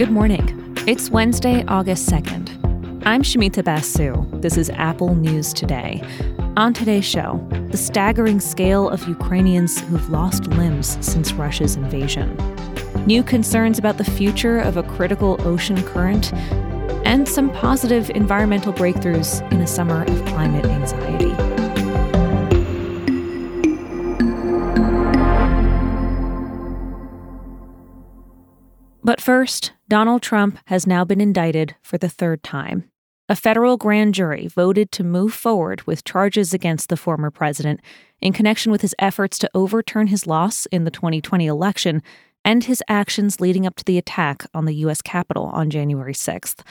Good morning. It's Wednesday, August 2nd. I'm Shumita Basu. This is Apple News Today. On today's show, the staggering scale of Ukrainians who've lost limbs since Russia's invasion, new concerns about the future of a critical ocean current, and some positive environmental breakthroughs in a summer of climate anxiety. But first, Donald Trump has now been indicted for the third time. A federal grand jury voted to move forward with charges against the former president in connection with his efforts to overturn his loss in the 2020 election and his actions leading up to the attack on the U.S. Capitol on January 6th.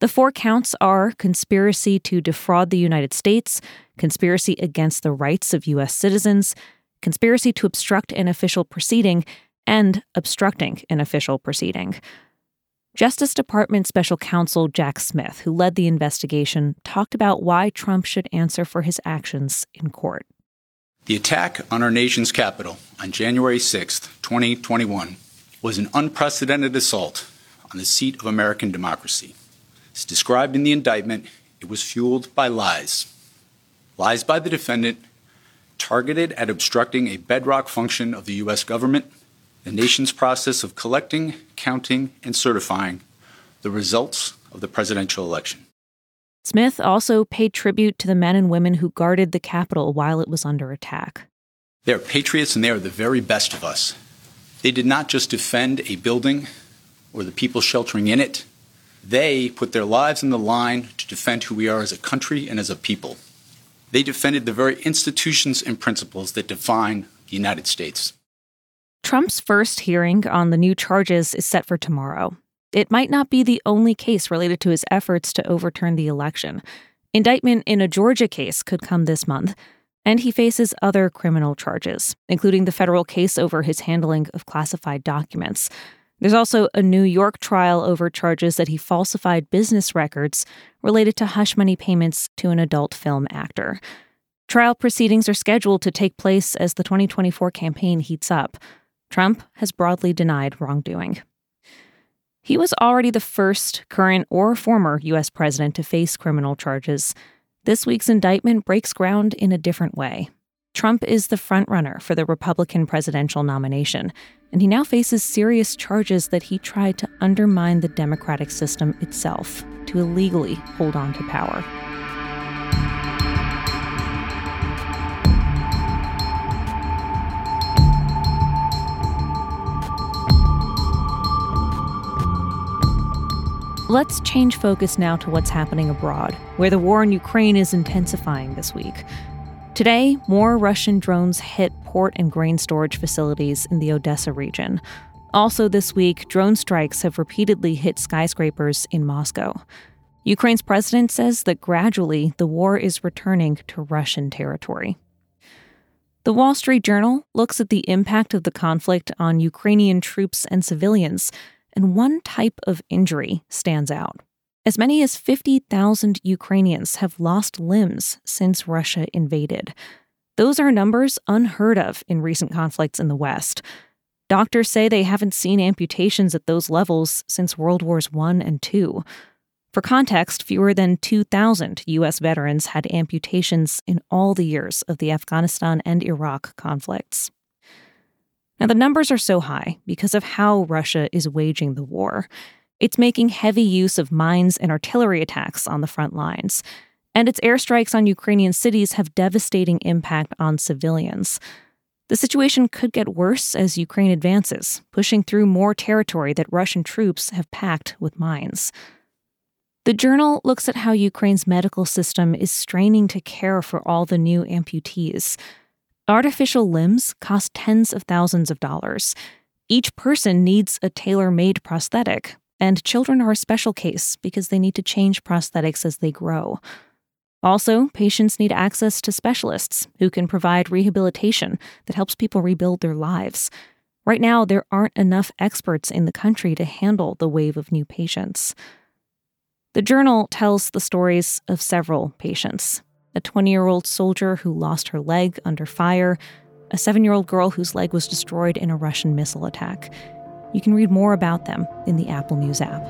The four counts are conspiracy to defraud the United States, conspiracy against the rights of U.S. citizens, conspiracy to obstruct an official proceeding, and obstructing an official proceeding. Justice Department Special Counsel Jack Smith, who led the investigation, talked about why Trump should answer for his actions in court. The attack on our nation's Capitol on January 6, 2021, was an unprecedented assault on the seat of American democracy. As described in the indictment, it was fueled by lies. Lies by the defendant targeted at obstructing a bedrock function of the U.S. government the nation's process of collecting, counting, and certifying the results of the presidential election. Smith also paid tribute to the men and women who guarded the Capitol while it was under attack. They are patriots and they are the very best of us. They did not just defend a building or the people sheltering in it, they put their lives in the line to defend who we are as a country and as a people. They defended the very institutions and principles that define the United States. Trump's first hearing on the new charges is set for tomorrow. It might not be the only case related to his efforts to overturn the election. Indictment in a Georgia case could come this month, and he faces other criminal charges, including the federal case over his handling of classified documents. There's also a New York trial over charges that he falsified business records related to hush money payments to an adult film actor. Trial proceedings are scheduled to take place as the 2024 campaign heats up. Trump has broadly denied wrongdoing. He was already the first current or former U.S. president to face criminal charges. This week's indictment breaks ground in a different way. Trump is the frontrunner for the Republican presidential nomination, and he now faces serious charges that he tried to undermine the democratic system itself to illegally hold on to power. Let's change focus now to what's happening abroad, where the war in Ukraine is intensifying this week. Today, more Russian drones hit port and grain storage facilities in the Odessa region. Also, this week, drone strikes have repeatedly hit skyscrapers in Moscow. Ukraine's president says that gradually the war is returning to Russian territory. The Wall Street Journal looks at the impact of the conflict on Ukrainian troops and civilians and one type of injury stands out. As many as 50,000 Ukrainians have lost limbs since Russia invaded. Those are numbers unheard of in recent conflicts in the West. Doctors say they haven't seen amputations at those levels since World Wars I and II. For context, fewer than 2,000 U.S. veterans had amputations in all the years of the Afghanistan and Iraq conflicts. Now, the numbers are so high because of how Russia is waging the war. It's making heavy use of mines and artillery attacks on the front lines. And its airstrikes on Ukrainian cities have devastating impact on civilians. The situation could get worse as Ukraine advances, pushing through more territory that Russian troops have packed with mines. The journal looks at how Ukraine's medical system is straining to care for all the new amputees. Artificial limbs cost tens of thousands of dollars. Each person needs a tailor made prosthetic, and children are a special case because they need to change prosthetics as they grow. Also, patients need access to specialists who can provide rehabilitation that helps people rebuild their lives. Right now, there aren't enough experts in the country to handle the wave of new patients. The journal tells the stories of several patients a 20 year old soldier who lost her leg under fire, a seven year old girl whose leg was destroyed in a Russian missile attack. You can read more about them in the Apple News app.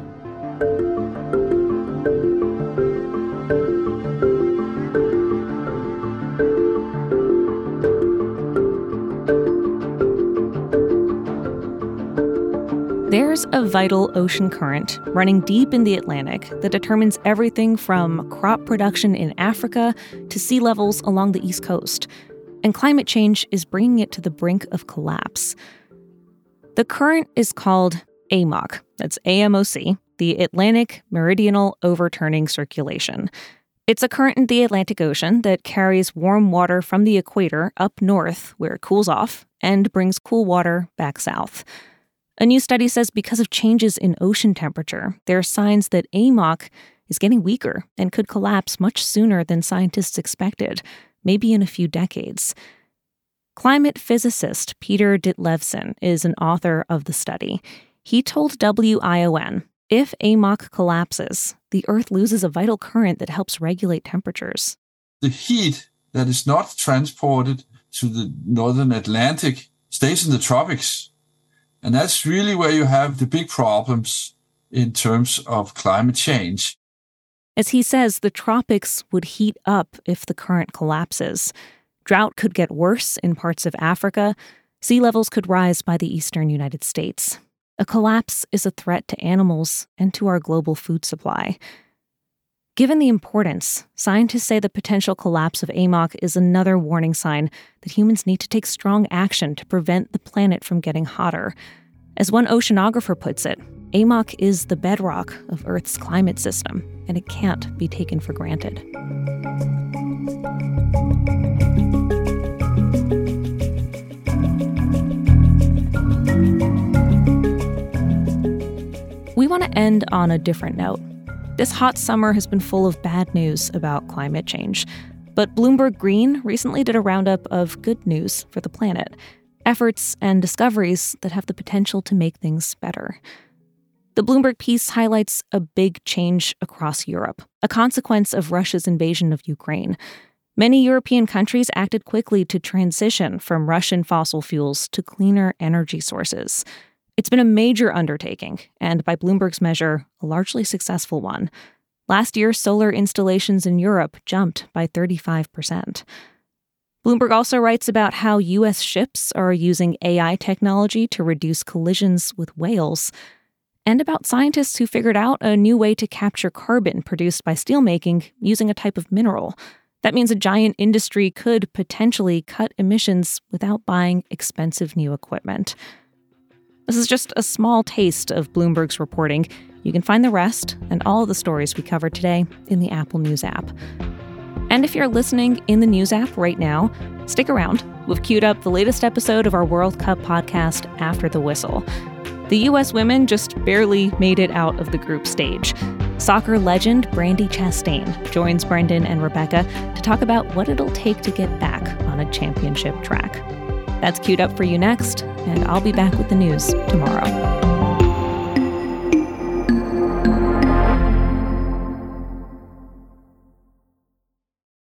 There's a vital ocean current running deep in the Atlantic that determines everything from crop production in Africa to sea levels along the East Coast. And climate change is bringing it to the brink of collapse. The current is called AMOC, that's AMOC, the Atlantic Meridional Overturning Circulation. It's a current in the Atlantic Ocean that carries warm water from the equator up north, where it cools off, and brings cool water back south. A new study says because of changes in ocean temperature, there are signs that AMOC is getting weaker and could collapse much sooner than scientists expected, maybe in a few decades. Climate physicist Peter Ditlevsen is an author of the study. He told WION if AMOC collapses, the Earth loses a vital current that helps regulate temperatures. The heat that is not transported to the northern Atlantic stays in the tropics and that's really where you have the big problems in terms of climate change. As he says, the tropics would heat up if the current collapses. Drought could get worse in parts of Africa. Sea levels could rise by the eastern United States. A collapse is a threat to animals and to our global food supply. Given the importance, scientists say the potential collapse of AMOC is another warning sign that humans need to take strong action to prevent the planet from getting hotter. As one oceanographer puts it, AMOC is the bedrock of Earth's climate system, and it can't be taken for granted. We want to end on a different note. This hot summer has been full of bad news about climate change. But Bloomberg Green recently did a roundup of good news for the planet efforts and discoveries that have the potential to make things better. The Bloomberg piece highlights a big change across Europe, a consequence of Russia's invasion of Ukraine. Many European countries acted quickly to transition from Russian fossil fuels to cleaner energy sources. It's been a major undertaking, and by Bloomberg's measure, a largely successful one. Last year, solar installations in Europe jumped by 35%. Bloomberg also writes about how U.S. ships are using AI technology to reduce collisions with whales, and about scientists who figured out a new way to capture carbon produced by steelmaking using a type of mineral. That means a giant industry could potentially cut emissions without buying expensive new equipment. This is just a small taste of Bloomberg's reporting. You can find the rest and all of the stories we covered today in the Apple News app. And if you're listening in the News app right now, stick around. We've queued up the latest episode of our World Cup podcast, After the Whistle. The U.S. women just barely made it out of the group stage. Soccer legend Brandi Chastain joins Brendan and Rebecca to talk about what it'll take to get back on a championship track. That's queued up for you next, and I'll be back with the news tomorrow.